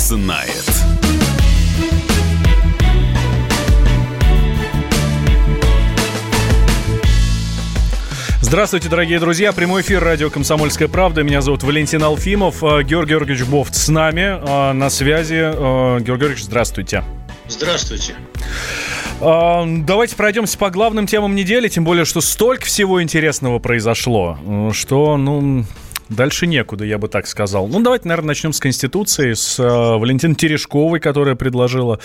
знает. Здравствуйте, дорогие друзья. Прямой эфир радио «Комсомольская правда». Меня зовут Валентин Алфимов. Э, Георгий Георгиевич Бофт с нами э, на связи. Э, Георгий Георгиевич, здравствуйте. Здравствуйте. Давайте пройдемся по главным темам недели, тем более, что столько всего интересного произошло, что, ну, Дальше некуда, я бы так сказал. Ну, давайте, наверное, начнем с Конституции, с э, Валентиной Терешковой, которая предложила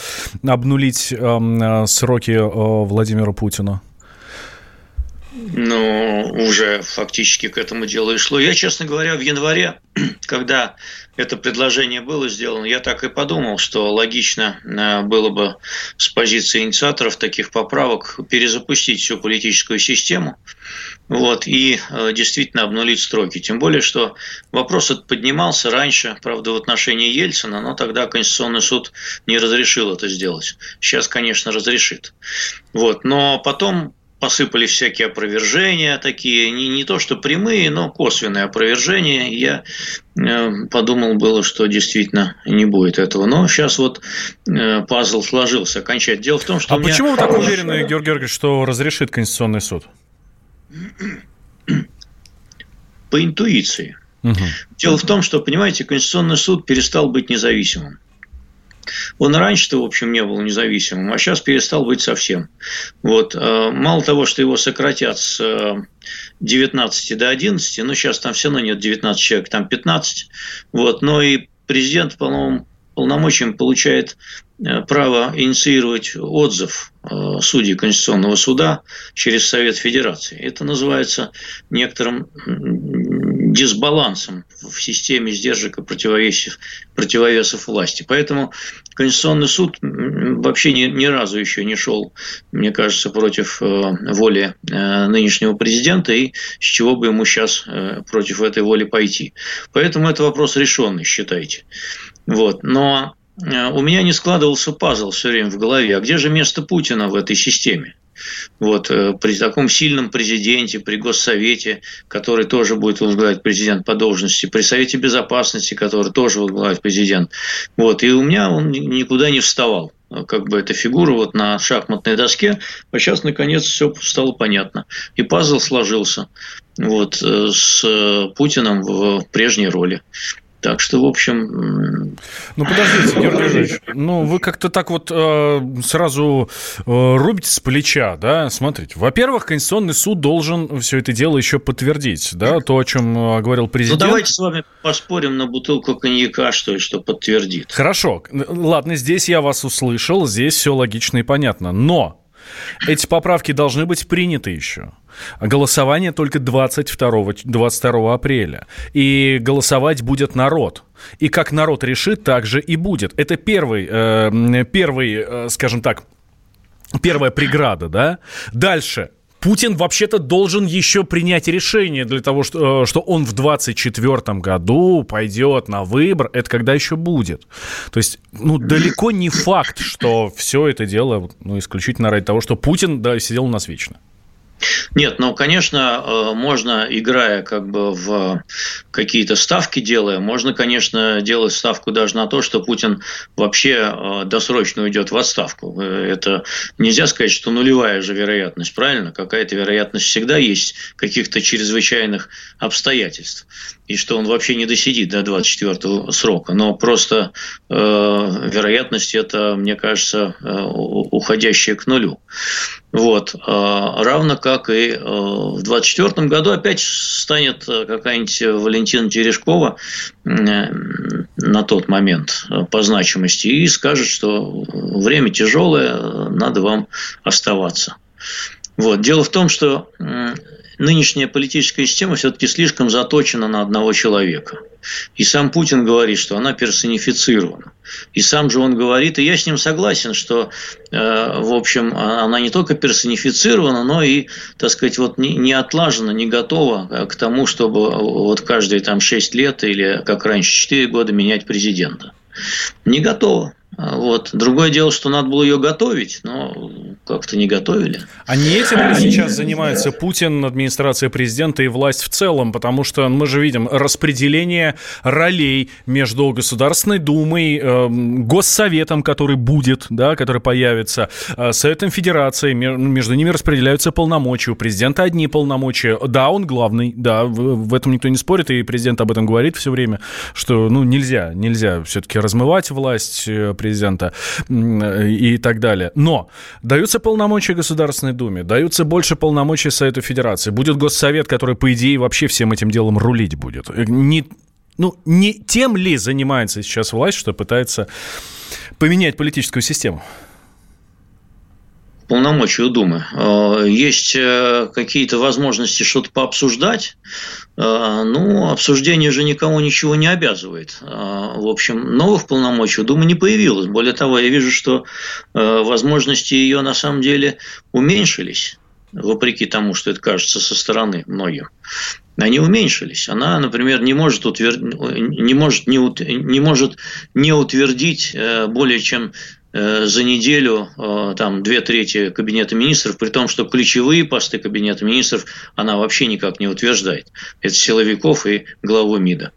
обнулить э, сроки э, Владимиру Путину. Ну, уже фактически к этому делу и шло. Я, честно говоря, в январе, когда это предложение было сделано, я так и подумал, что логично э, было бы с позиции инициаторов таких поправок перезапустить всю политическую систему вот, и э, действительно обнулить строки. Тем более, что вопрос этот поднимался раньше, правда, в отношении Ельцина, но тогда Конституционный суд не разрешил это сделать. Сейчас, конечно, разрешит. Вот, но потом посыпались всякие опровержения такие, не, не то что прямые, но косвенные опровержения. Я э, подумал было, что действительно не будет этого. Но сейчас вот э, пазл сложился окончательно. Дело в том, что... А почему вы так уверены, Георгий Георгиевич, что разрешит Конституционный суд? По интуиции. Угу. Дело в том, что, понимаете, Конституционный суд перестал быть независимым. Он раньше-то, в общем, не был независимым, а сейчас перестал быть совсем. Вот. Э, мало того, что его сократят с 19 э, до 11, но сейчас там все равно нет 19 человек, там 15. Вот. Но и президент по новым полномочиям получает э, право инициировать отзыв судей Конституционного суда через Совет Федерации. Это называется некоторым дисбалансом в системе сдержек и противовесов, противовесов власти. Поэтому Конституционный суд вообще ни, ни разу еще не шел, мне кажется, против э, воли э, нынешнего президента, и с чего бы ему сейчас э, против этой воли пойти. Поэтому это вопрос решенный, считайте. Вот. Но у меня не складывался пазл все время в голове. А где же место Путина в этой системе? Вот, э, при таком сильном президенте, при Госсовете, который тоже будет возглавлять президент по должности, при Совете Безопасности, который тоже возглавляет президент. Вот, и у меня он никуда не вставал как бы эта фигура вот на шахматной доске, а сейчас наконец все стало понятно. И пазл сложился вот, э, с Путиным в прежней роли. Так что, в общем... Ну, подождите, Георгий Георгиевич, ну, вы как-то так вот э, сразу э, рубите с плеча, да? Смотрите, во-первых, Конституционный суд должен все это дело еще подтвердить, да, то, о чем э, говорил президент. Ну, давайте с вами поспорим на бутылку коньяка, что ли, что подтвердит. Хорошо, ладно, здесь я вас услышал, здесь все логично и понятно, но эти поправки должны быть приняты еще. Голосование только 22, 22 апреля. И голосовать будет народ. И как народ решит, так же и будет. Это первый, э, первый э, скажем так, первая преграда, да? Дальше. Путин вообще-то должен еще принять решение для того, что, э, что он в 2024 году пойдет на выбор. Это когда еще будет? То есть, ну, далеко не факт, что все это дело ну, исключительно ради того, что Путин да, сидел у нас вечно. Нет, ну, конечно, э, можно, играя как бы в какие-то ставки делая, можно, конечно, делать ставку даже на то, что Путин вообще э, досрочно уйдет в отставку. Э, это нельзя сказать, что нулевая же вероятность, правильно? Какая-то вероятность всегда есть каких-то чрезвычайных обстоятельств. И что он вообще не досидит до 24 срока. Но просто э, вероятность это, мне кажется, э, уходящая к нулю. Вот. А, равно как и э, в 2024 году опять станет э, какая-нибудь Валентина Терешкова э, на тот момент по значимости и скажет, что время тяжелое, надо вам оставаться. Вот. Дело в том, что нынешняя политическая система все-таки слишком заточена на одного человека. И сам Путин говорит, что она персонифицирована. И сам же он говорит, и я с ним согласен, что, э, в общем, она не только персонифицирована, но и, так сказать, вот не, не отлажена, не готова к тому, чтобы вот каждые там 6 лет или, как раньше, 4 года менять президента. Не готова. Вот. Другое дело, что надо было ее готовить, но как-то не готовили. А не этим ли сейчас занимается Путин, администрация президента и власть в целом? Потому что мы же видим распределение ролей между Государственной Думой, э, Госсоветом, который будет, да, который появится, э, Советом Федерации, между ними распределяются полномочия. У президента одни полномочия. Да, он главный, да, в, в этом никто не спорит, и президент об этом говорит все время, что, ну, нельзя, нельзя все-таки размывать власть э, президента и так далее. Но даются полномочия Государственной Думе, даются больше полномочий Совету Федерации. Будет Госсовет, который, по идее, вообще всем этим делом рулить будет. Э, не, ну, не тем ли занимается сейчас власть, что пытается поменять политическую систему? Полномочий у Думы. Э, есть э, какие-то возможности что-то пообсуждать. Э, ну, обсуждение же никому ничего не обязывает. В общем, новых полномочий у Думы не появилось. Более того, я вижу, что возможности ее на самом деле уменьшились вопреки тому, что это кажется со стороны многим, они уменьшились. Она, например, не может, утвер... не может, не, не, может не утвердить более чем за неделю э, там две трети кабинета министров, при том, что ключевые посты кабинета министров она вообще никак не утверждает. Это силовиков и главу МИДа.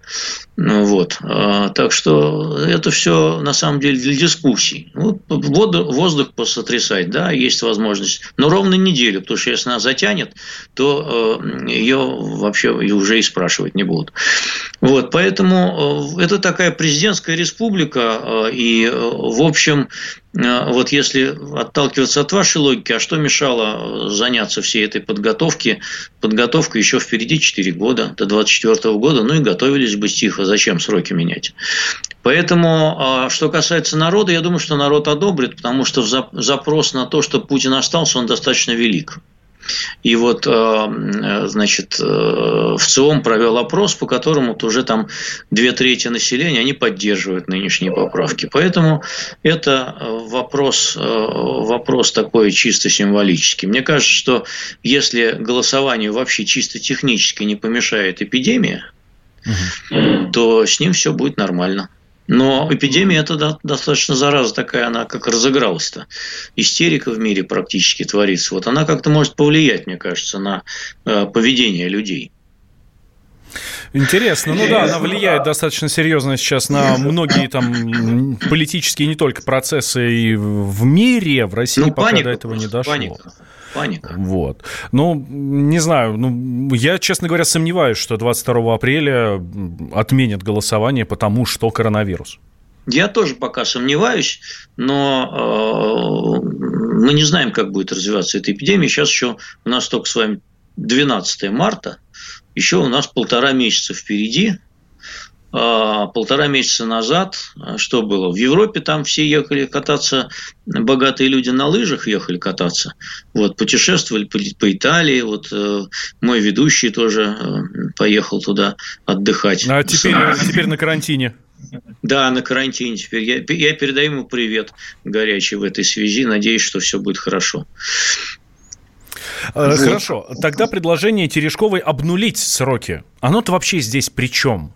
Ну вот. А, так что это все на самом деле для дискуссий. Воду, воздух посотрясать, да, есть возможность. Но ровно неделю, потому что если она затянет, то э, ее вообще уже и спрашивать не будут. Вот, поэтому это такая президентская республика, и, в общем, вот если отталкиваться от вашей логики, а что мешало заняться всей этой подготовки? Подготовка еще впереди 4 года, до 2024 года, ну и готовились бы тихо, зачем сроки менять? Поэтому, а, что касается народа, я думаю, что народ одобрит, потому что запрос на то, что Путин остался, он достаточно велик. И вот, э, значит, э, в ЦИОМ провел опрос, по которому вот уже там две трети населения, они поддерживают нынешние поправки. Поэтому это э, вопрос, вопрос такой чисто символический. Мне кажется, что если голосованию вообще чисто технически не помешает эпидемия, угу. то с ним все будет нормально. Но эпидемия это достаточно зараза такая, она как разыгралась-то. Истерика в мире практически творится. Вот она как-то может повлиять, мне кажется, на э, поведение людей. Интересно. Ну да, она влияет достаточно серьезно сейчас на многие там политические не только процессы и в мире, в России ну, пока до этого не дошло. Паника. Паника. Вот. Ну, не знаю, ну, я, честно говоря, сомневаюсь, что 22 апреля отменят голосование, потому что коронавирус. Я тоже пока сомневаюсь, но э, мы не знаем, как будет развиваться эта эпидемия. Сейчас еще у нас только с вами 12 марта, еще у нас полтора месяца впереди. А, полтора месяца назад, а, что было? В Европе там все ехали кататься, богатые люди на лыжах ехали кататься, вот, путешествовали по, по Италии, вот э, мой ведущий тоже э, поехал туда отдыхать. А теперь, теперь на карантине. Да, на карантине теперь. Я, я передаю ему привет горячий в этой связи. Надеюсь, что все будет хорошо. Э, хорошо. Тогда предложение Терешковой обнулить сроки. Оно-то вообще здесь при чем?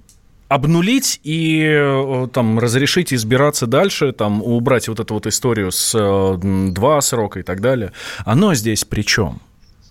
Обнулить и э, там разрешить избираться дальше, там убрать вот эту вот историю с э, два срока и так далее, оно здесь при чем?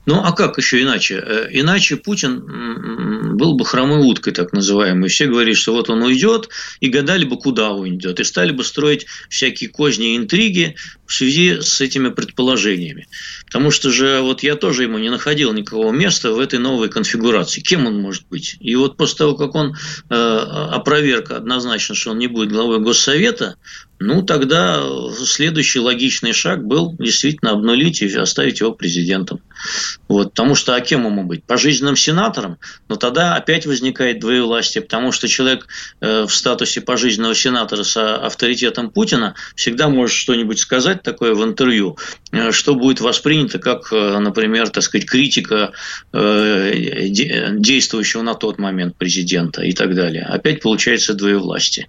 Ну, а как еще иначе? Э, иначе Путин был бы хромой уткой, так называемый. Все говорили, что вот он уйдет, и гадали бы, куда уйдет, и стали бы строить всякие козни и интриги в связи с этими предположениями. Потому что же вот я тоже ему не находил никакого места в этой новой конфигурации. Кем он может быть? И вот после того, как он э, опроверг однозначно, что он не будет главой Госсовета, ну, тогда следующий логичный шаг был действительно обнулить и оставить его президентом. Вот, потому что а кем ему быть? Пожизненным сенатором? Но тогда опять возникает двоевластие, потому что человек э, в статусе пожизненного сенатора с авторитетом Путина всегда может что-нибудь сказать такое в интервью, э, что будет воспринято как, э, например, так сказать, критика э, действующего на тот момент президента и так далее. Опять получается двоевластие.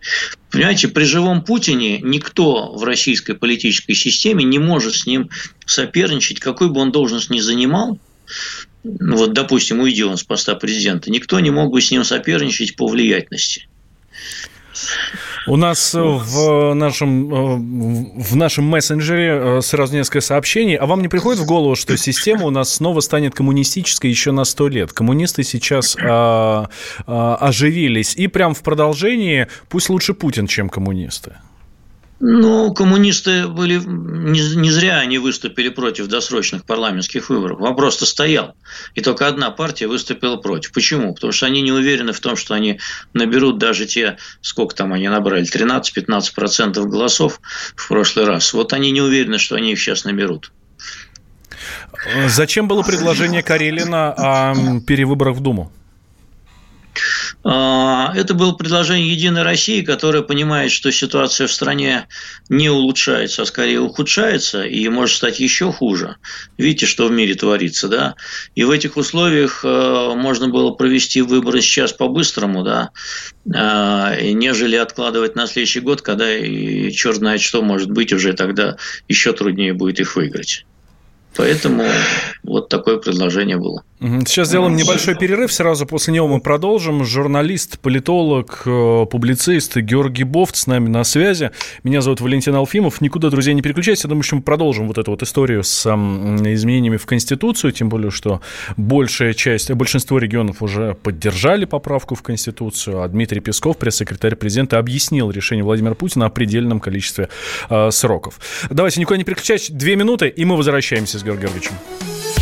Понимаете, при живом Путине никто в российской политической системе не может с ним соперничать, какой бы он должность ни занимал. Ну, вот, допустим, уйди он с поста президента, никто не мог бы с ним соперничать по влиятельности. У нас в нашем, в нашем мессенджере сразу несколько сообщений. А вам не приходит в голову, что система у нас снова станет коммунистической еще на сто лет? Коммунисты сейчас а, а, оживились. И прям в продолжении пусть лучше Путин, чем коммунисты. Ну, коммунисты были не, не зря они выступили против досрочных парламентских выборов. Вопрос-то стоял. И только одна партия выступила против. Почему? Потому что они не уверены в том, что они наберут даже те, сколько там они набрали, 13-15% голосов в прошлый раз. Вот они не уверены, что они их сейчас наберут. Зачем было предложение Карелина о перевыборах в Думу? А, это было предложение Единой России, которая понимает, что ситуация в стране не улучшается, а скорее ухудшается и может стать еще хуже. Видите, что в мире творится, да? И в этих условиях э, можно было провести выборы сейчас по-быстрому, да, э, нежели откладывать на следующий год, когда и черт знает что может быть, уже тогда еще труднее будет их выиграть. Поэтому вот такое предложение было. Сейчас сделаем небольшой перерыв, сразу после него мы продолжим. Журналист, политолог, э, публицист Георгий Бофт с нами на связи. Меня зовут Валентин Алфимов. Никуда, друзья, не переключайтесь. Я думаю, что мы продолжим вот эту вот историю с изменениями в Конституцию, тем более, что большая часть, большинство регионов уже поддержали поправку в Конституцию, а Дмитрий Песков, пресс-секретарь президента, объяснил решение Владимира Путина о предельном количестве э, сроков. Давайте никуда не переключайтесь. Две минуты, и мы возвращаемся с Георгием Георгиевичем.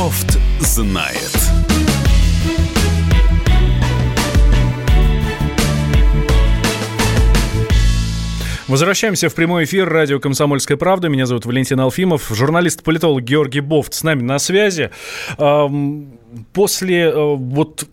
Бофт знает. Возвращаемся в прямой эфир радио «Комсомольская правда». Меня зовут Валентин Алфимов. Журналист-политолог Георгий Бофт с нами на связи. После э, вот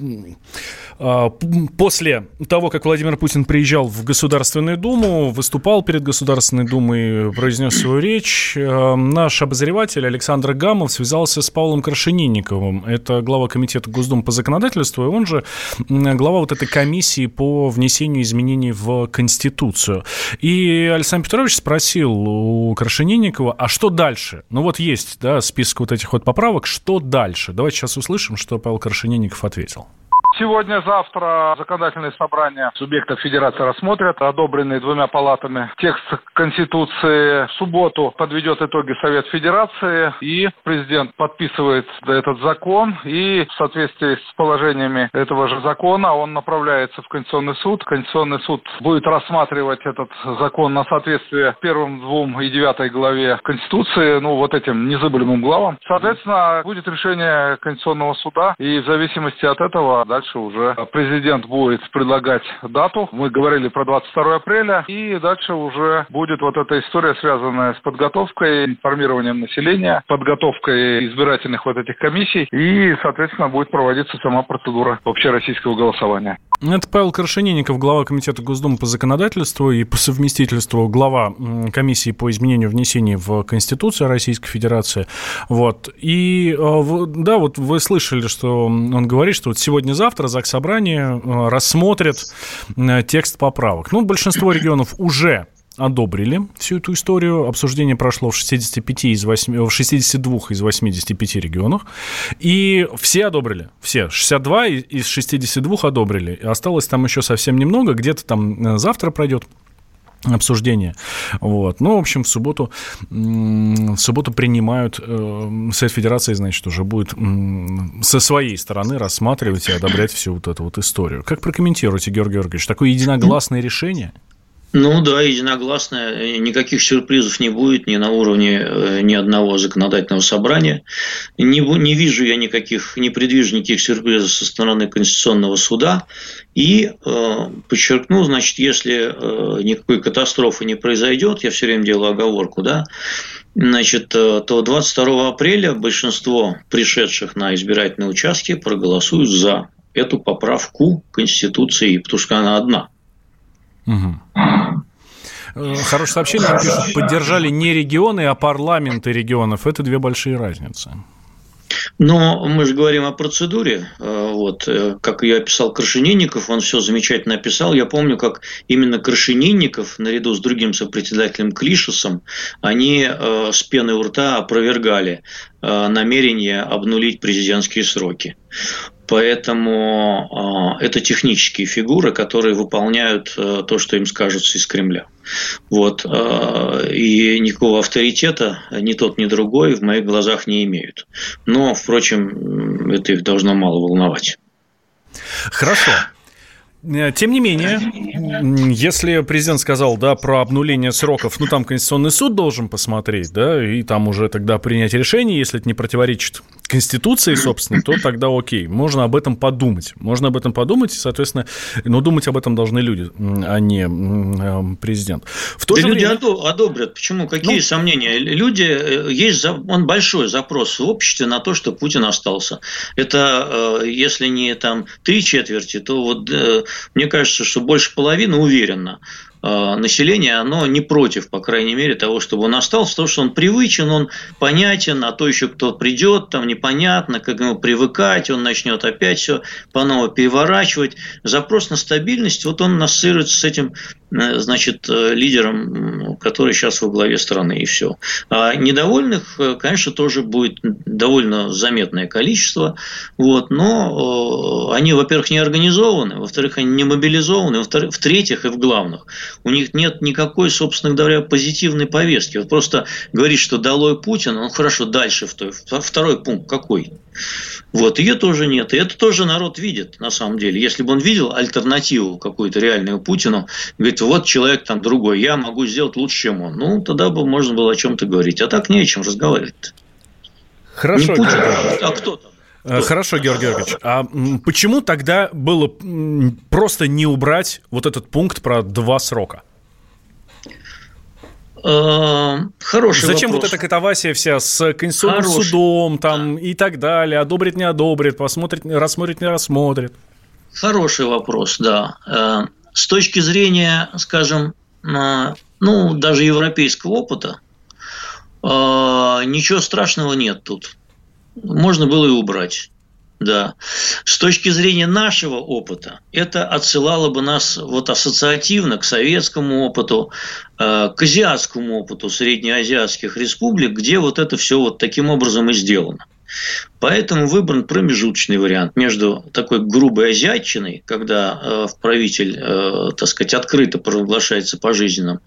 после того, как Владимир Путин приезжал в Государственную Думу, выступал перед Государственной Думой, произнес свою речь, э, наш обозреватель Александр Гамов связался с Павлом Крашенинниковым. Это глава Комитета Госдумы по законодательству, и он же глава вот этой комиссии по внесению изменений в Конституцию. И Александр Петрович спросил у Крашенинникова, а что дальше? Ну вот есть да, список вот этих вот поправок, что дальше? Давайте сейчас услышим, что Павел Крашенинников ответил. Сегодня-завтра законодательные собрания субъектов Федерации рассмотрят, одобренный двумя палатами текст Конституции. В субботу подведет итоги Совет Федерации, и президент подписывает этот закон, и в соответствии с положениями этого же закона он направляется в Конституционный суд. Конституционный суд будет рассматривать этот закон на соответствие первым двум и девятой главе Конституции, ну, вот этим незабываемым главам. Соответственно, будет решение Конституционного суда, и в зависимости от этого дальше дальше уже президент будет предлагать дату. Мы говорили про 22 апреля, и дальше уже будет вот эта история, связанная с подготовкой, информированием населения, подготовкой избирательных вот этих комиссий, и, соответственно, будет проводиться сама процедура общероссийского голосования. Это Павел Крашенинников, глава Комитета Госдумы по законодательству и по совместительству глава комиссии по изменению внесений в Конституцию Российской Федерации. Вот. И э, да, вот вы слышали, что он говорит, что вот сегодня-завтра ЗАГС Собрание э, рассмотрит э, текст поправок. Ну, большинство регионов уже одобрили всю эту историю. Обсуждение прошло в 65 из 8, в 62 из 85 регионах. И все одобрили. Все. 62 из 62 одобрили. Осталось там еще совсем немного. Где-то там э, завтра пройдет обсуждение. Вот. Ну, в общем, в субботу, в субботу принимают, э, Совет Федерации, значит, уже будет со своей стороны рассматривать и одобрять всю вот эту вот историю. Как прокомментируете, Георгий Георгиевич, такое единогласное решение – ну да, единогласно. Никаких сюрпризов не будет ни на уровне э, ни одного законодательного собрания. Не, не вижу я никаких, не предвижу никаких сюрпризов со стороны Конституционного суда. И э, подчеркну, значит, если э, никакой катастрофы не произойдет, я все время делаю оговорку, да, значит, э, то 22 апреля большинство пришедших на избирательные участки проголосуют за эту поправку Конституции, потому что она одна. Угу. Хорошее сообщение пишут. Поддержали не регионы, а парламенты регионов. Это две большие разницы. Но мы же говорим о процедуре. Э, вот, э, как я описал Крашенинников, он все замечательно описал. Я помню, как именно Крашенинников, наряду с другим сопредседателем Клишесом, они с пены у рта опровергали намерение обнулить президентские сроки. Поэтому э, это технические фигуры, которые выполняют э, то, что им скажется из Кремля. Вот, э, и никакого авторитета ни тот, ни другой в моих глазах не имеют. Но, впрочем, это их должно мало волновать. Хорошо. Э, тем не менее, если президент сказал, да, про обнуление сроков, ну, там Конституционный суд должен посмотреть, да, и там уже тогда принять решение, если это не противоречит Конституции, собственно, то тогда окей, можно об этом подумать. Можно об этом подумать, и, соответственно, но думать об этом должны люди, а не э, президент. В то да же люди время... одобрят. Почему? Какие ну... сомнения? Люди, э, есть он большой запрос в обществе на то, что Путин остался. Это, если не там три четверти, то вот мне кажется, что больше половины уверенно Э, население, оно не против, по крайней мере, того, чтобы он остался, потому что он привычен, он понятен, а то еще кто придет, там непонятно, как ему привыкать, он начнет опять все по новому переворачивать. Запрос на стабильность, вот он ассоциируется с этим э, значит, э, лидером, который сейчас во главе страны, и все. А недовольных, конечно, тоже будет довольно заметное количество, вот, но они, во-первых, не организованы, во-вторых, они не мобилизованы, в-третьих и в главных, у них нет никакой, собственно говоря, позитивной повестки. Вот просто говорит, что долой Путин, ну хорошо, дальше второй пункт какой? Вот, ее тоже нет. И это тоже народ видит, на самом деле. Если бы он видел альтернативу какую-то реальную Путину, говорит, вот человек там другой, я могу сделать лучше, чем он. Ну, тогда бы можно было о чем-то говорить. А так не о чем разговаривать. Хорошо. Не Путин, а кто там? Э, хорошо, Георгий Георгиевич. А почему тогда было просто не убрать вот этот пункт про два срока? Э, хороший Зачем вопрос. вот эта катавасия вся с Конституционным Хороший. судом там, да. и так далее? Одобрит, не одобрит, посмотрит, рассмотрит, не рассмотрит? Хороший вопрос, да. Э, с точки зрения, скажем, ну, даже европейского опыта, ничего страшного нет тут можно было и убрать. Да. С точки зрения нашего опыта, это отсылало бы нас вот ассоциативно к советскому опыту, э, к азиатскому опыту среднеазиатских республик, где вот это все вот таким образом и сделано. Поэтому выбран промежуточный вариант между такой грубой азиатчиной, когда э, правитель, э, так сказать, открыто провозглашается пожизненным,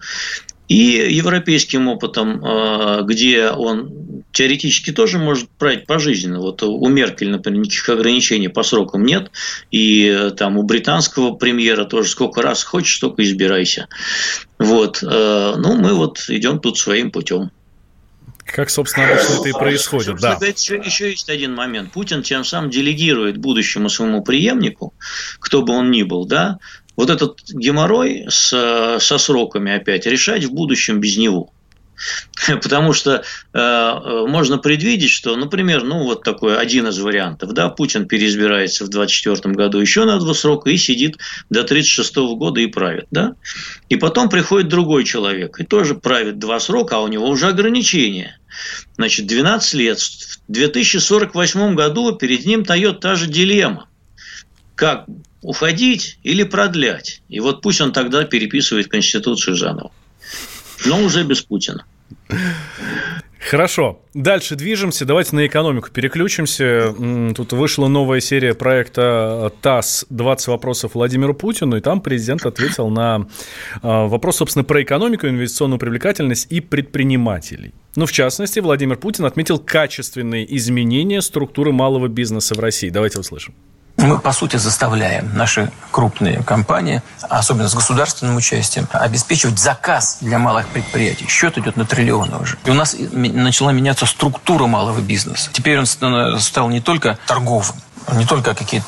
и европейским опытом, где он теоретически тоже может править пожизненно. Вот у Меркель, например, никаких ограничений по срокам нет, и э, там у британского премьера тоже сколько раз хочешь, столько избирайся. Вот. Э, ну, мы вот идем тут своим путем. Как, собственно, обычно это и происходит, да. Еще, еще есть один момент. Путин тем самым делегирует будущему своему преемнику, кто бы он ни был, да, вот этот геморрой с, со сроками опять решать в будущем без него. Потому что э, можно предвидеть, что, например, ну вот такой один из вариантов, да, Путин переизбирается в 2024 году еще на два срока и сидит до 1936 года и правит, да. И потом приходит другой человек и тоже правит два срока, а у него уже ограничения. Значит, 12 лет. В 2048 году перед ним дает та же дилемма. Как уходить или продлять. И вот пусть он тогда переписывает Конституцию заново. Но уже без Путина. Хорошо. Дальше движемся. Давайте на экономику переключимся. Тут вышла новая серия проекта ТАСС «20 вопросов Владимиру Путину», и там президент ответил на а, вопрос, собственно, про экономику, инвестиционную привлекательность и предпринимателей. Ну, в частности, Владимир Путин отметил качественные изменения структуры малого бизнеса в России. Давайте услышим. Мы, по сути, заставляем наши крупные компании, особенно с государственным участием, обеспечивать заказ для малых предприятий. Счет идет на триллионы уже. И у нас начала меняться структура малого бизнеса. Теперь он стал не только торговым, Не только какие-то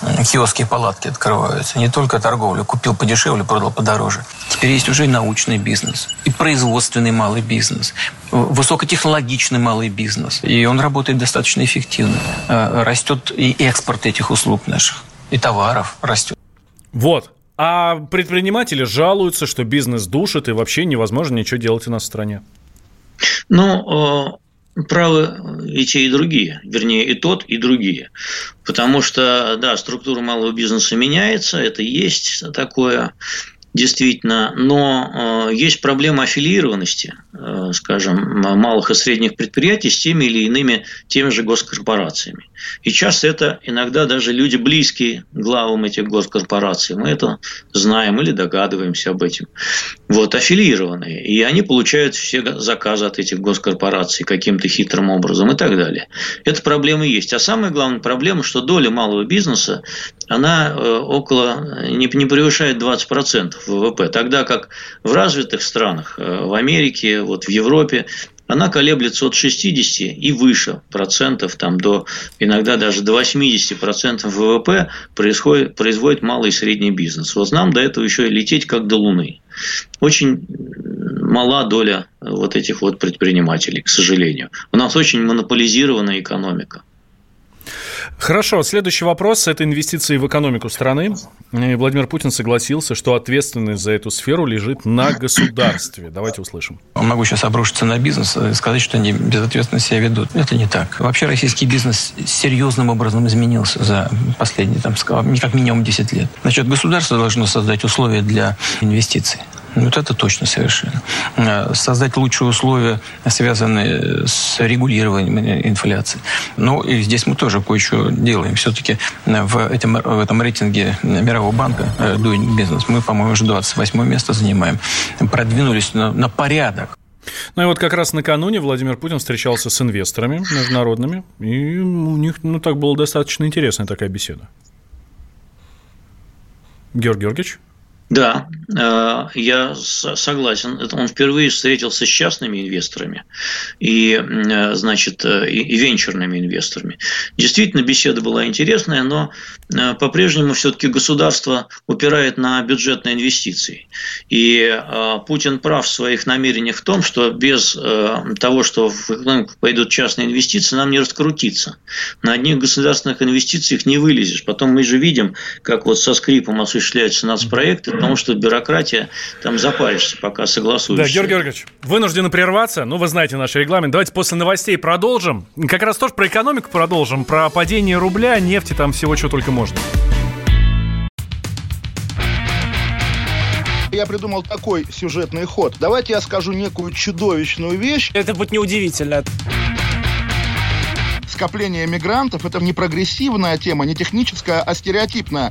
там киоски и палатки открываются, не только торговля. Купил подешевле, продал подороже. Теперь есть уже и научный бизнес, и производственный малый бизнес, высокотехнологичный малый бизнес. И он работает достаточно эффективно. Э, растет и экспорт этих услуг наших, и товаров растет. Вот. А предприниматели жалуются, что бизнес душит и вообще невозможно ничего делать у нас в стране. Ну, правы и те, и другие. Вернее, и тот, и другие. Потому что, да, структура малого бизнеса меняется, это есть такое действительно, но э, есть проблема аффилированности, э, скажем, малых и средних предприятий с теми или иными теми же госкорпорациями. И часто это иногда даже люди близкие главам этих госкорпораций. Мы это знаем или догадываемся об этом. Вот, аффилированные. И они получают все заказы от этих госкорпораций каким-то хитрым образом и так далее. Эта проблема есть. А самая главная проблема, что доля малого бизнеса, она э, около, не, превышает 20% ВВП. Тогда как в развитых странах, э, в Америке, вот в Европе, она колеблется от 60 и выше процентов, там, до, иногда даже до 80 процентов ВВП происходит, производит малый и средний бизнес. Вот нам до этого еще лететь как до Луны. Очень мала доля вот этих вот предпринимателей, к сожалению. У нас очень монополизированная экономика. Хорошо, следующий вопрос – это инвестиции в экономику страны. И Владимир Путин согласился, что ответственность за эту сферу лежит на государстве. Давайте услышим. Могу сейчас обрушиться на бизнес и сказать, что они безответственно себя ведут. Это не так. Вообще российский бизнес серьезным образом изменился за последние, там, как минимум 10 лет. Значит, государство должно создать условия для инвестиций. Вот это точно совершенно. Э, создать лучшие условия, связанные с регулированием инфляции. Ну, и здесь мы тоже кое-что делаем. Все-таки в этом, в этом рейтинге Мирового банка э, Doing Business мы, по-моему, уже 28 место занимаем. Продвинулись на, на порядок. Ну и вот как раз накануне Владимир Путин встречался с инвесторами международными, и у них, ну, так была достаточно интересная такая беседа. Георгий Георгиевич? Да, э, я согласен. Он впервые встретился с частными инвесторами и, э, значит, э, и венчурными инвесторами. Действительно, беседа была интересная, но по-прежнему все-таки государство упирает на бюджетные инвестиции. И Путин прав в своих намерениях в том, что без того, что в экономику пойдут частные инвестиции, нам не раскрутиться. На одних государственных инвестициях не вылезешь. Потом мы же видим, как вот со скрипом осуществляются нацпроекты, потому что бюрократия, там запаришься, пока согласуешься. Да, Георгий Георгиевич, вынуждены прерваться, ну, вы знаете наш регламент. Давайте после новостей продолжим. Как раз тоже про экономику продолжим, про падение рубля, нефти, там всего, чего только можно. я придумал такой сюжетный ход. Давайте я скажу некую чудовищную вещь. Это будет неудивительно. Скопление мигрантов – это не прогрессивная тема, не техническая, а стереотипная.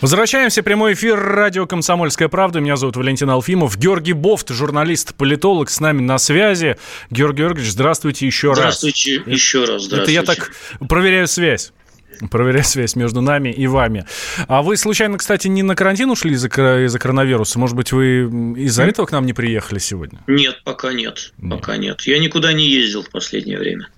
Возвращаемся. Прямой эфир радио «Комсомольская правда». Меня зовут Валентин Алфимов. Георгий Бофт, журналист, политолог, с нами на связи. Георгий Георгиевич, здравствуйте еще здравствуйте, раз. Здравствуйте еще раз. Здравствуйте. Это я так проверяю связь. Проверяю связь между нами и вами. А вы, случайно, кстати, не на карантин ушли из-за, из коронавируса? Может быть, вы из-за этого к нам не приехали сегодня? Нет, пока нет. Пока нет. Я никуда не ездил в последнее время.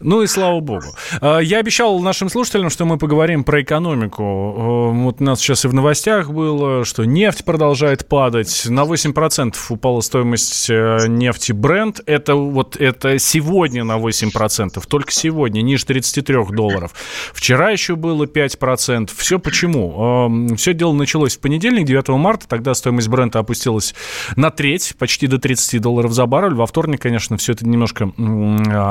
Ну и слава богу. А, я обещал нашим слушателям, что мы поговорим про экономику. Вот у нас сейчас и в новостях было, что нефть продолжает падать. На 8% упала стоимость э, нефти Brent. Это вот это сегодня на 8%. Только сегодня, ниже 33 долларов. Вчера еще было 5%. Все почему? А, Все дело началось в понедельник, 9 марта. Тогда стоимость Брента опустилась на треть, почти до 30 долларов за баррель. Во вторник, конечно, все это немножко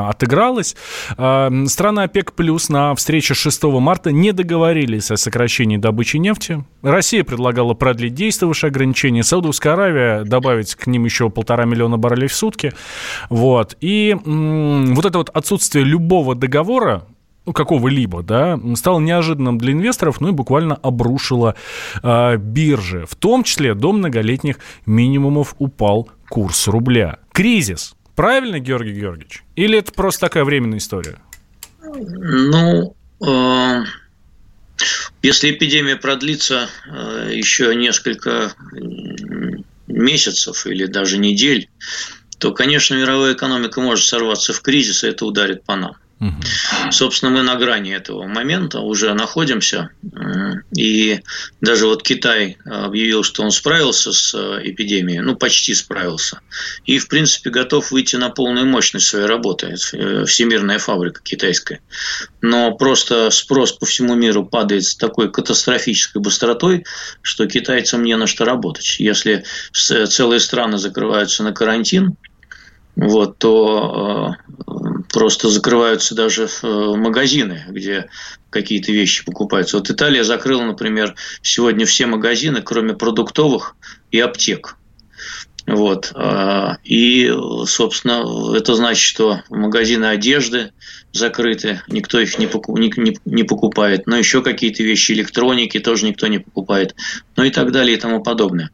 отыграло поменялось. А, страны ОПЕК плюс на встрече 6 марта не договорились о сокращении добычи нефти. Россия предлагала продлить действующие ограничения. Саудовская Аравия добавить к ним еще полтора миллиона баррелей в сутки. Вот. И вот это вот отсутствие любого договора ну, какого-либо, да, стало неожиданным для инвесторов, ну и буквально обрушило э, биржи. В том числе до многолетних минимумов упал курс рубля. Кризис. Правильно, Георгий Георгиевич? Или это просто такая временная история? Ну, э, если эпидемия продлится э, еще несколько месяцев или даже недель, то, конечно, мировая экономика может сорваться в кризис, и это ударит по нам. Собственно, мы на грани этого момента уже находимся. И даже вот Китай объявил, что он справился с э, эпидемией, ну, почти справился. И, в принципе, готов выйти на полную мощность своей работы. Э, всемирная фабрика китайская. Но просто спрос по всему миру падает с такой катастрофической быстротой, что китайцам не на что работать. Если целые страны закрываются на карантин, вот, то э, просто закрываются даже э, магазины, где какие-то вещи покупаются. Вот Италия закрыла, например, сегодня все магазины, кроме продуктовых и аптек. Вот. А, и, собственно, это значит, что магазины одежды закрыты, никто их не, покупает, но еще какие-то вещи электроники тоже никто не покупает, ну и так далее и тому подобное.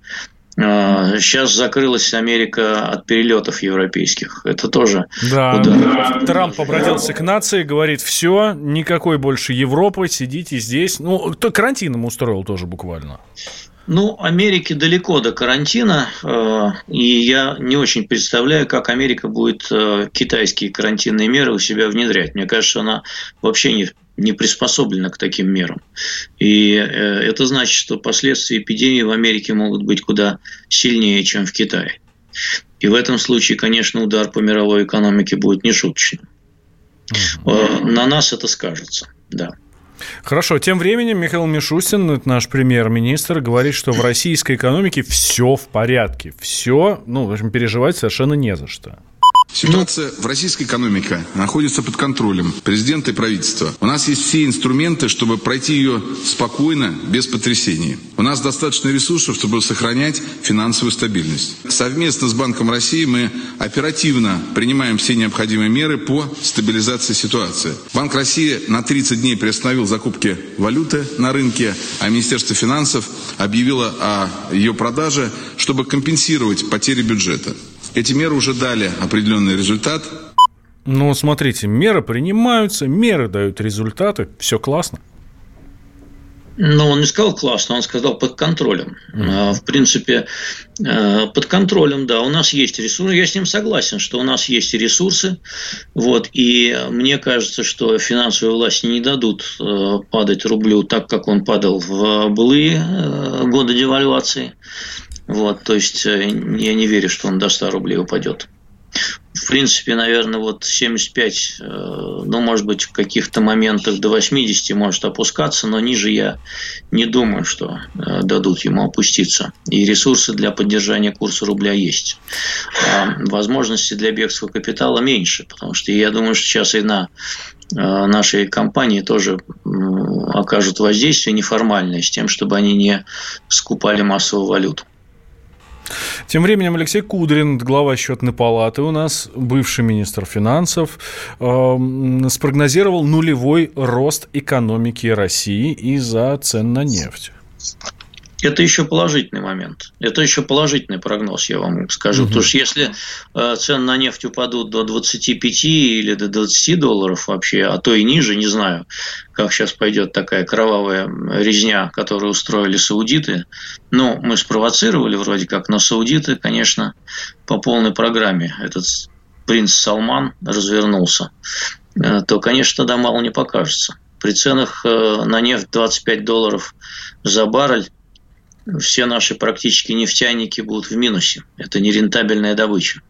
Сейчас а, закрылась Америка от перелетов европейских. Это тоже да. удар. Трамп обратился к нации, говорит, все, никакой больше Европы, сидите здесь. Ну, кто карантином устроил тоже буквально. Ну, Америке далеко до карантина, э, и я не очень представляю, как Америка будет э, китайские карантинные меры у себя внедрять. Мне кажется, она вообще не не приспособлена к таким мерам. И э, это значит, что последствия эпидемии в Америке могут быть куда сильнее, чем в Китае. И в этом случае, конечно, удар по мировой экономике будет нешуточным. Э, на нас это скажется, да. Хорошо, тем временем Михаил Мишустин, наш премьер-министр, говорит, что в российской экономике все в порядке. Все, ну, в общем, переживать совершенно не за что. Ситуация в российской экономике находится под контролем президента и правительства. У нас есть все инструменты, чтобы пройти ее спокойно, без потрясений. У нас достаточно ресурсов, чтобы сохранять финансовую стабильность. Совместно с Банком России мы оперативно принимаем все необходимые меры по стабилизации ситуации. Банк России на 30 дней приостановил закупки валюты на рынке, а Министерство финансов объявило о ее продаже, чтобы компенсировать потери бюджета. Эти меры уже дали определенный результат. Ну, смотрите, меры принимаются, меры дают результаты, все классно. Ну, он не сказал классно, он сказал под контролем. Mm-hmm. В принципе, э, под контролем, да, у нас есть ресурсы. Я с ним согласен, что у нас есть ресурсы. Вот, и мне кажется, что финансовые власти не дадут э, падать рублю так, как он падал в былые годы девальвации. Вот, то есть э, я не верю, что он до 100 рублей упадет. В принципе, наверное, вот 75, э, ну, может быть, в каких-то моментах до 80 может опускаться, но ниже я не думаю, что э, дадут ему опуститься. И ресурсы для поддержания курса рубля есть. А возможности для бегства капитала меньше, потому что я думаю, что сейчас и на нашей компании тоже окажут воздействие неформальное с тем, чтобы они не скупали массовую валюту. Тем временем Алексей Кудрин, глава счетной палаты у нас, бывший министр финансов, э, спрогнозировал нулевой рост экономики России из-за цен на нефть. Это еще положительный момент. Это еще положительный прогноз, я вам скажу. Угу. Потому что если э, цены на нефть упадут до 25 или до 20 долларов вообще, а то и ниже, не знаю, как сейчас пойдет такая кровавая резня, которую устроили саудиты. Но мы спровоцировали вроде как, но саудиты, конечно, по полной программе. Этот принц Салман развернулся. Э, то, конечно, тогда мало не покажется. При ценах э, на нефть 25 долларов за баррель все наши практически нефтяники будут в минусе. Это нерентабельная добыча.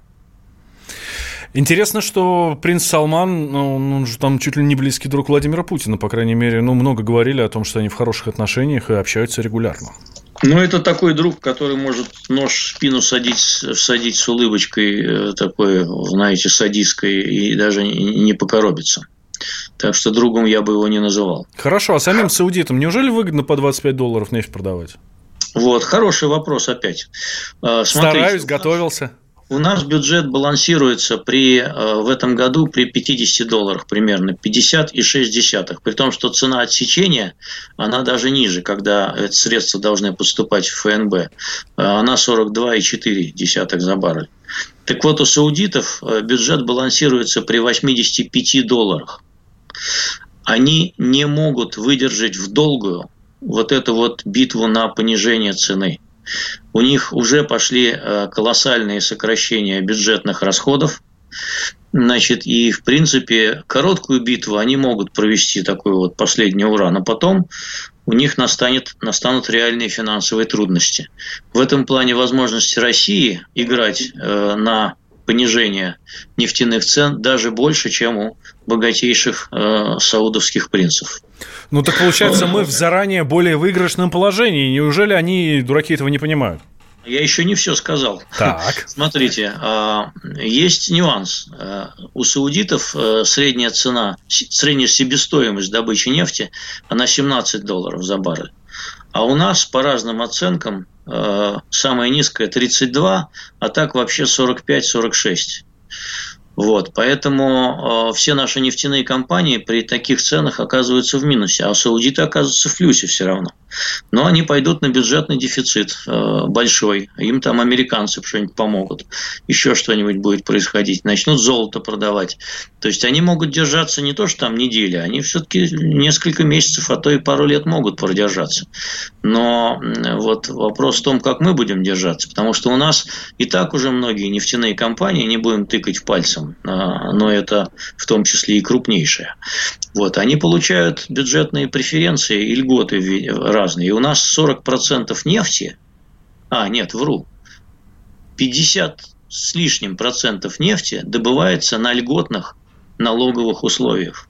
Интересно, что принц Салман, ну, он же там чуть ли не близкий друг Владимира Путина, по крайней мере, ну, много говорили о том, что они в хороших отношениях и общаются регулярно. Ну, это такой друг, который может нож в спину садить, всадить с улыбочкой, э, такой, знаете, садистской, и даже не покоробится. Так что другом я бы его не называл. Хорошо, а самим саудитам неужели выгодно по 25 долларов нефть продавать? Вот, хороший вопрос опять. А, смотрите, Стараюсь, готовился. У нас бюджет балансируется при, э, в этом году при 50 долларах примерно, 50,6. При том, что цена отсечения, она даже ниже, когда эти средства должны поступать в ФНБ. Э, она 42,4 за баррель. Так вот, у саудитов э, бюджет балансируется при 85 долларах. Они не могут выдержать в долгую вот эту вот битву на понижение цены. У них уже пошли э, колоссальные сокращения бюджетных расходов. Значит, и, в принципе, короткую битву они могут провести такой вот последний ура, но потом у них настанет, настанут реальные финансовые трудности. В этом плане возможности России играть э, на понижение нефтяных цен даже больше, чем у богатейших э, саудовских принцев. Ну так получается, мы в заранее более выигрышном положении. Неужели они, дураки, этого не понимают? Я еще не все сказал. Так. Смотрите, а, есть нюанс. А, у саудитов э, средняя цена, средняя себестоимость добычи нефти, она 17 долларов за баррель. А у нас, по разным оценкам, самая низкая 32, а так вообще 45-46. Вот, поэтому э, все наши нефтяные компании при таких ценах оказываются в минусе, а саудиты оказываются в плюсе все равно. Но они пойдут на бюджетный дефицит э, большой, им там американцы что-нибудь помогут, еще что-нибудь будет происходить, начнут золото продавать. То есть они могут держаться не то, что там недели, они все-таки несколько месяцев, а то и пару лет могут продержаться. Но вот вопрос в том, как мы будем держаться, потому что у нас и так уже многие нефтяные компании, не будем тыкать пальцем, а, но это в том числе и крупнейшие. Вот, они получают бюджетные преференции и льготы разные. И у нас 40% нефти, а, нет, вру, 50 с лишним процентов нефти добывается на льготных налоговых условиях.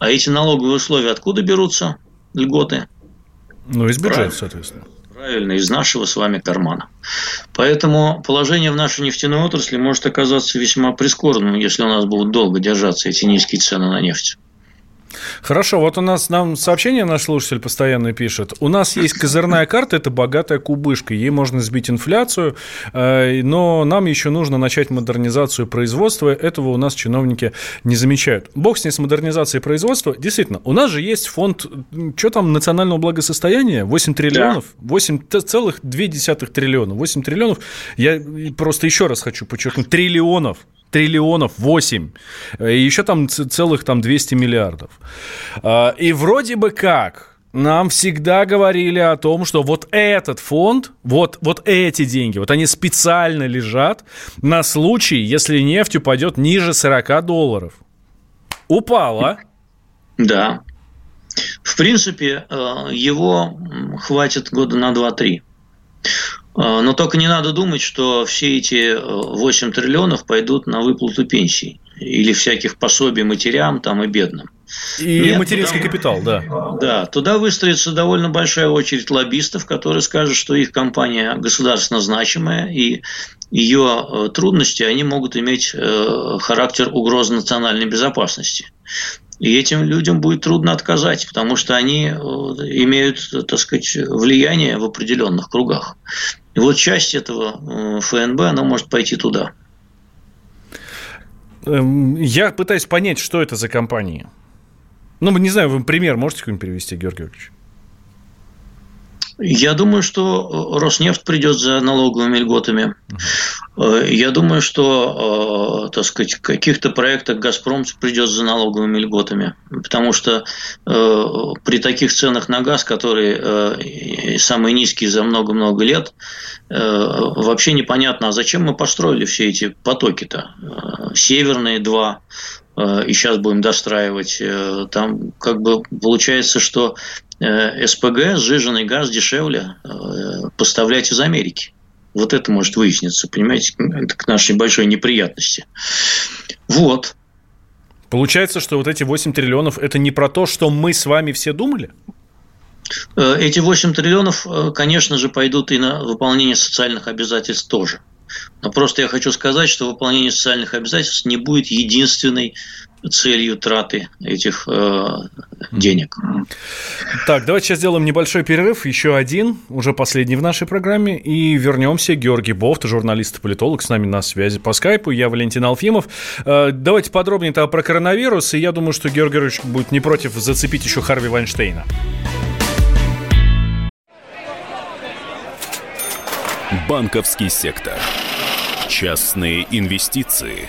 А эти налоговые условия откуда берутся, льготы? Ну, из бюджета, Правильно. соответственно. Правильно, из нашего с вами кармана. Поэтому положение в нашей нефтяной отрасли может оказаться весьма прискорбным, если у нас будут долго держаться эти низкие цены на нефть. Хорошо, вот у нас нам сообщение наш слушатель постоянно пишет. У нас есть козырная карта, это богатая кубышка. Ей можно сбить инфляцию, э, но нам еще нужно начать модернизацию производства. Этого у нас чиновники не замечают. Бог с ней с модернизацией производства. Действительно, у нас же есть фонд, что там, национального благосостояния? 8 триллионов? Да. 8,2 триллиона. 8 триллионов. Я просто еще раз хочу подчеркнуть. Триллионов триллионов, 8. И еще там целых там 200 миллиардов. А, и вроде бы как нам всегда говорили о том, что вот этот фонд, вот, вот эти деньги, вот они специально лежат на случай, если нефть упадет ниже 40 долларов. Упала. Да. В принципе, э, его хватит года на 2-3. А, но только не надо думать, что все эти 8 э, триллионов пойдут на выплату пенсий или всяких пособий матерям там и бедным. И Нет, материнский туда, капитал, да. Да, туда выстроится довольно большая очередь лоббистов, которые скажут, что их компания государственно значимая, и ее э, трудности, они могут иметь э, характер угрозы национальной безопасности. И этим людям будет трудно отказать, потому что они имеют, так сказать, влияние в определенных кругах. И вот часть этого э, ФНБ, она может пойти туда. Эм, я пытаюсь понять, что это за компании. Ну, не знаю, вы пример можете какой-нибудь привести, Георгий Георгиевич? Я думаю, что э, Роснефть придет за налоговыми льготами. Э, я думаю, что, э, так сказать, в каких-то проектах Газпром придет за налоговыми льготами, потому что при таких ценах на газ, которые самые низкие за много-много лет, вообще непонятно, а зачем мы построили все эти потоки-то? Северные два, и сейчас будем достраивать. Там как бы получается, что СПГ, сжиженный газ дешевле э, поставлять из Америки. Вот это может выясниться, понимаете, это к нашей большой неприятности. Вот. Получается, что вот эти 8 триллионов – это не про то, что мы с вами все думали? Э, эти 8 триллионов, э, конечно же, пойдут и на выполнение социальных обязательств тоже. Но просто я хочу сказать, что выполнение социальных обязательств не будет единственной целью траты этих э, денег. Так, давайте сейчас сделаем небольшой перерыв, еще один, уже последний в нашей программе, и вернемся. Георгий Бофт, журналист и политолог, с нами на связи по скайпу. Я Валентин Алфимов. Э, давайте подробнее -то про коронавирус, и я думаю, что Георгий Георгиевич будет не против зацепить еще Харви Вайнштейна. Банковский сектор. Частные инвестиции.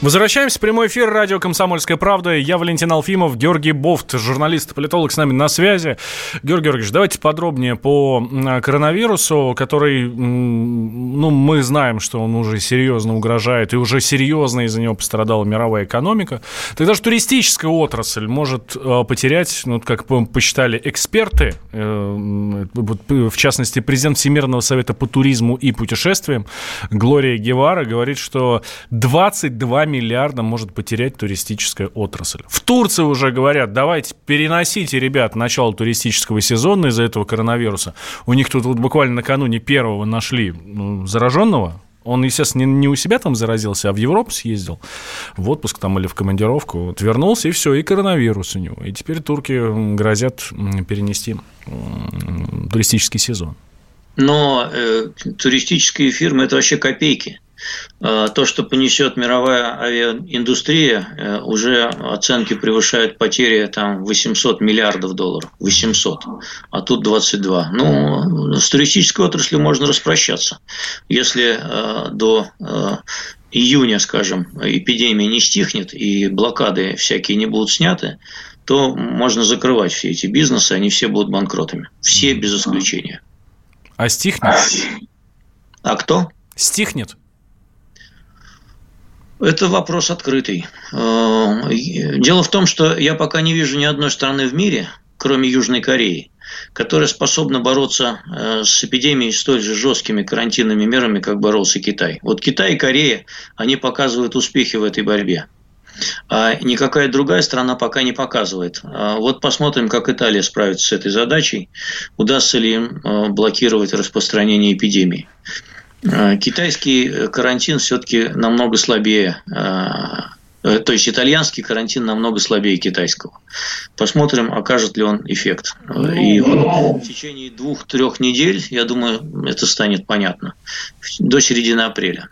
Возвращаемся в прямой эфир радио «Комсомольская правда». Я Валентин Алфимов, Георгий Бофт, журналист и политолог с нами на связи. Георгий Георгиевич, давайте подробнее по коронавирусу, который, ну, мы знаем, что он уже серьезно угрожает, и уже серьезно из-за него пострадала мировая экономика. Тогда же туристическая отрасль может э, потерять, ну, как посчитали эксперты, э, в частности, президент Всемирного совета по туризму и путешествиям Глория Гевара говорит, что 22 миллиарда может потерять туристическая отрасль. В Турции уже говорят, давайте переносите, ребят, начало туристического сезона из-за этого коронавируса. У них тут вот буквально накануне первого нашли ну, зараженного, он, естественно, не, у себя там заразился, а в Европу съездил, в отпуск там или в командировку. Вот вернулся, и все, и коронавирус у него. И теперь турки грозят перенести туристический сезон. Но э, туристические фирмы – это вообще копейки. Э, то, что понесет мировая авиаиндустрия, э, уже оценки превышают потери там 800 миллиардов долларов. 800. А тут 22. Ну, с туристической отраслью можно распрощаться. Если э, до июня, скажем, эпидемия не стихнет и блокады всякие не будут сняты, то можно закрывать все эти бизнесы, они все будут банкротами. Все без исключения. А стихнет? А кто? Стихнет. Это вопрос открытый. Э, дело в том, что я пока не вижу ни одной страны в мире, кроме Южной Кореи, которая способна бороться э, с эпидемией столь же жесткими карантинными мерами, как боролся Китай. Вот Китай и Корея, они показывают успехи в этой борьбе. А никакая другая страна пока не показывает. А вот посмотрим, как Италия справится с этой задачей. Удастся ли им э, блокировать распространение эпидемии. Э, китайский э, карантин все-таки намного слабее э, то есть итальянский карантин намного слабее китайского. Посмотрим, окажет ли он эффект. И вот в течение двух-трех недель, я думаю, это станет понятно. До середины апреля.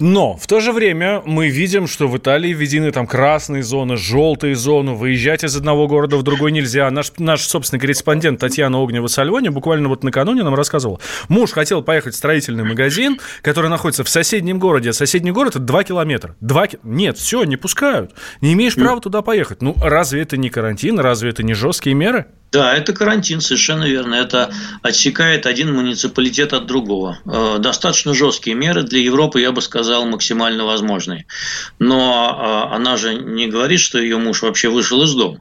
Но в то же время мы видим, что в Италии введены там красные зоны, желтые зоны, выезжать из одного города в другой нельзя. Наш, наш собственный корреспондент Татьяна Огнева-Сальвони буквально вот накануне нам рассказывала. Муж хотел поехать в строительный магазин, который находится в соседнем городе. Соседний город – это 2 километра. 2 ки... Нет, все, не пускают. Не имеешь права туда поехать. Ну, разве это не карантин? Разве это не жесткие меры? Да, это карантин, совершенно верно. Это отсекает один муниципалитет от другого. Э, достаточно жесткие меры для Европы, я бы сказал, максимально возможные. Но э, она же не говорит, что ее муж вообще вышел из дома.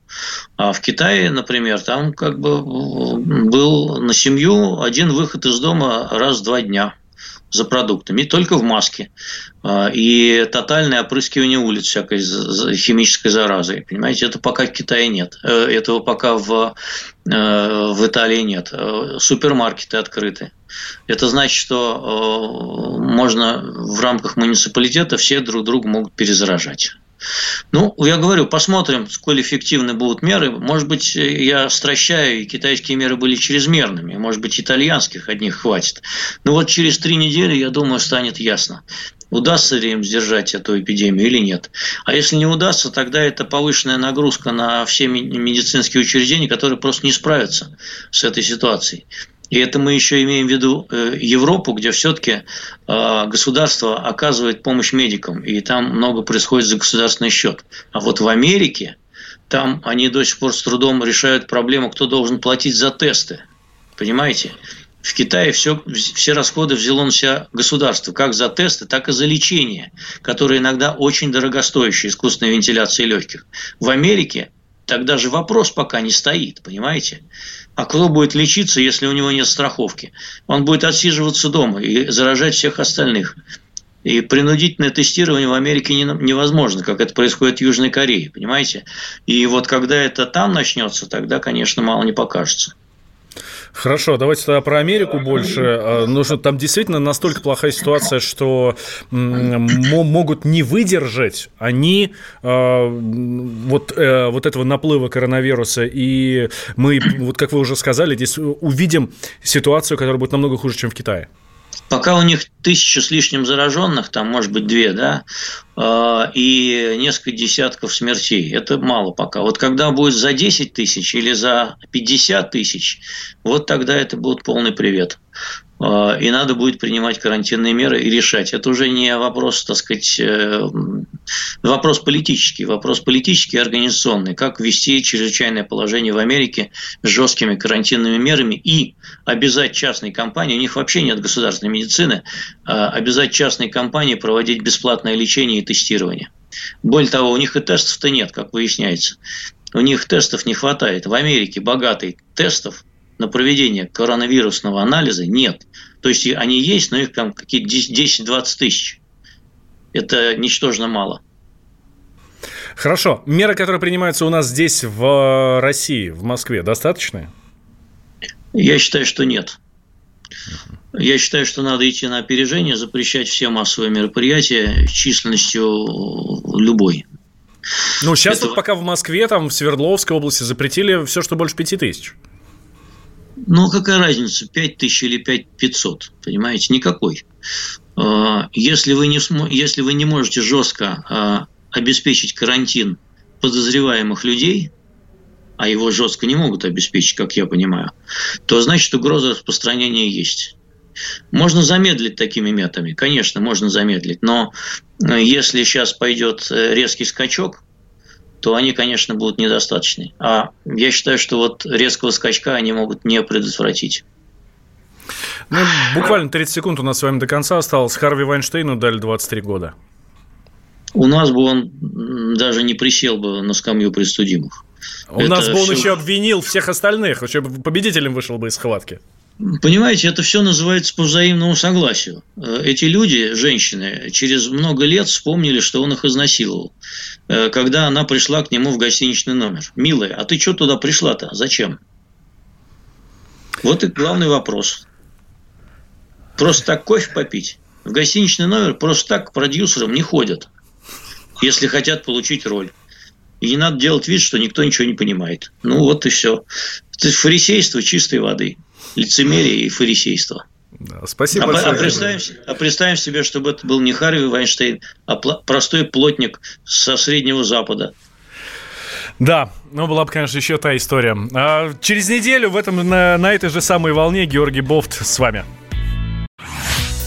А в Китае, например, там как бы был на семью один выход из дома раз в два дня за продуктами, только в маске. А, и тотальное опрыскивание улиц всякой химической заразой. Понимаете, это пока в Китае нет. Э, этого пока в, э, в Италии нет. Э, супермаркеты открыты. Это значит, что можно в рамках муниципалитета все друг друга могут перезаражать. Ну, я говорю, посмотрим, сколь эффективны будут меры. Может быть, я стращаю, и китайские меры были чрезмерными. Может быть, итальянских одних хватит. Но вот через три недели, я думаю, станет ясно удастся ли им сдержать эту эпидемию или нет. А если не удастся, тогда это повышенная нагрузка на все медицинские учреждения, которые просто не справятся с этой ситуацией. И это мы еще имеем в виду э, Европу, где все-таки э, государство оказывает помощь медикам, и там много происходит за государственный счет. А вот в Америке там они до сих пор с трудом решают проблему, кто должен платить за тесты. Понимаете? В Китае все, все расходы взяло на себя государство, как за тесты, так и за лечение, которое иногда очень дорогостоящее, искусственная вентиляция легких. В Америке тогда же вопрос пока не стоит, понимаете? А кто будет лечиться, если у него нет страховки? Он будет отсиживаться дома и заражать всех остальных. И принудительное тестирование в Америке невозможно, как это происходит в Южной Корее, понимаете? И вот когда это там начнется, тогда, конечно, мало не покажется. Хорошо, давайте тогда про Америку больше. А, ну, что там действительно настолько плохая ситуация, что могут не выдержать они а, вот, э, вот этого наплыва коронавируса. И мы, вот как вы уже сказали, здесь увидим ситуацию, которая будет намного хуже, чем в Китае. Пока у них тысяча с лишним зараженных, там может быть две, да, а, и несколько десятков смертей. Это мало пока. Вот когда будет за 10 тысяч или за 50 тысяч, вот тогда это будет полный привет. А, и надо будет принимать карантинные меры и решать. Это уже не вопрос, так сказать, э, вопрос политический, вопрос политический и организационный. Как ввести чрезвычайное положение в Америке с жесткими карантинными мерами и обязать частные компании, у них вообще нет государственной медицины, а обязать частные компании проводить бесплатное лечение и тестирование. Более того, у них и тестов-то нет, как выясняется. У них тестов не хватает. В Америке богатой тестов на проведение коронавирусного анализа нет. То есть они есть, но их там какие-то 10-20 тысяч. Это ничтожно мало. Хорошо. Меры, которые принимаются у нас здесь, в России, в Москве, достаточные? Я считаю, что нет. Я считаю, что надо идти на опережение, запрещать все массовые мероприятия численностью любой. Ну, сейчас Это... вот пока в Москве, там, в Свердловской области запретили все, что больше пяти тысяч. Ну, какая разница, 5 тысяч или 5 500, понимаете, никакой. А, если вы не, если вы не можете жестко а, обеспечить карантин подозреваемых людей, а его жестко не могут обеспечить, как я понимаю, то значит угроза распространения есть. Можно замедлить такими методами, конечно, можно замедлить, но э, если сейчас пойдет э, резкий скачок, то они, конечно, будут недостаточны. А я считаю, что вот резкого скачка они могут не предотвратить. Ну, буквально 30 секунд у нас с вами до конца осталось. Харви Вайнштейну дали 23 года. У нас бы он даже не присел бы на скамью престудимых. У Это нас бы он все... еще обвинил всех остальных, еще победителем вышел бы из схватки. Понимаете, это все называется по взаимному согласию. Э, эти люди, женщины, через много лет вспомнили, что он их изнасиловал. Э, когда она пришла к нему в гостиничный номер. Милая, а ты что туда пришла-то? Зачем? Вот и главный вопрос. Просто так кофе попить? В гостиничный номер просто так к продюсерам не ходят, если хотят получить роль. И не надо делать вид, что никто ничего не понимает. Ну вот и все. Это фарисейство чистой воды лицемерие и фарисейство. Да, спасибо а, большое. А представим, а представим себе, чтобы это был не Харви Вайнштейн, а простой плотник со Среднего Запада. Да, ну была бы, конечно, еще та история. А через неделю в этом, на, на этой же самой волне Георгий Бофт с вами.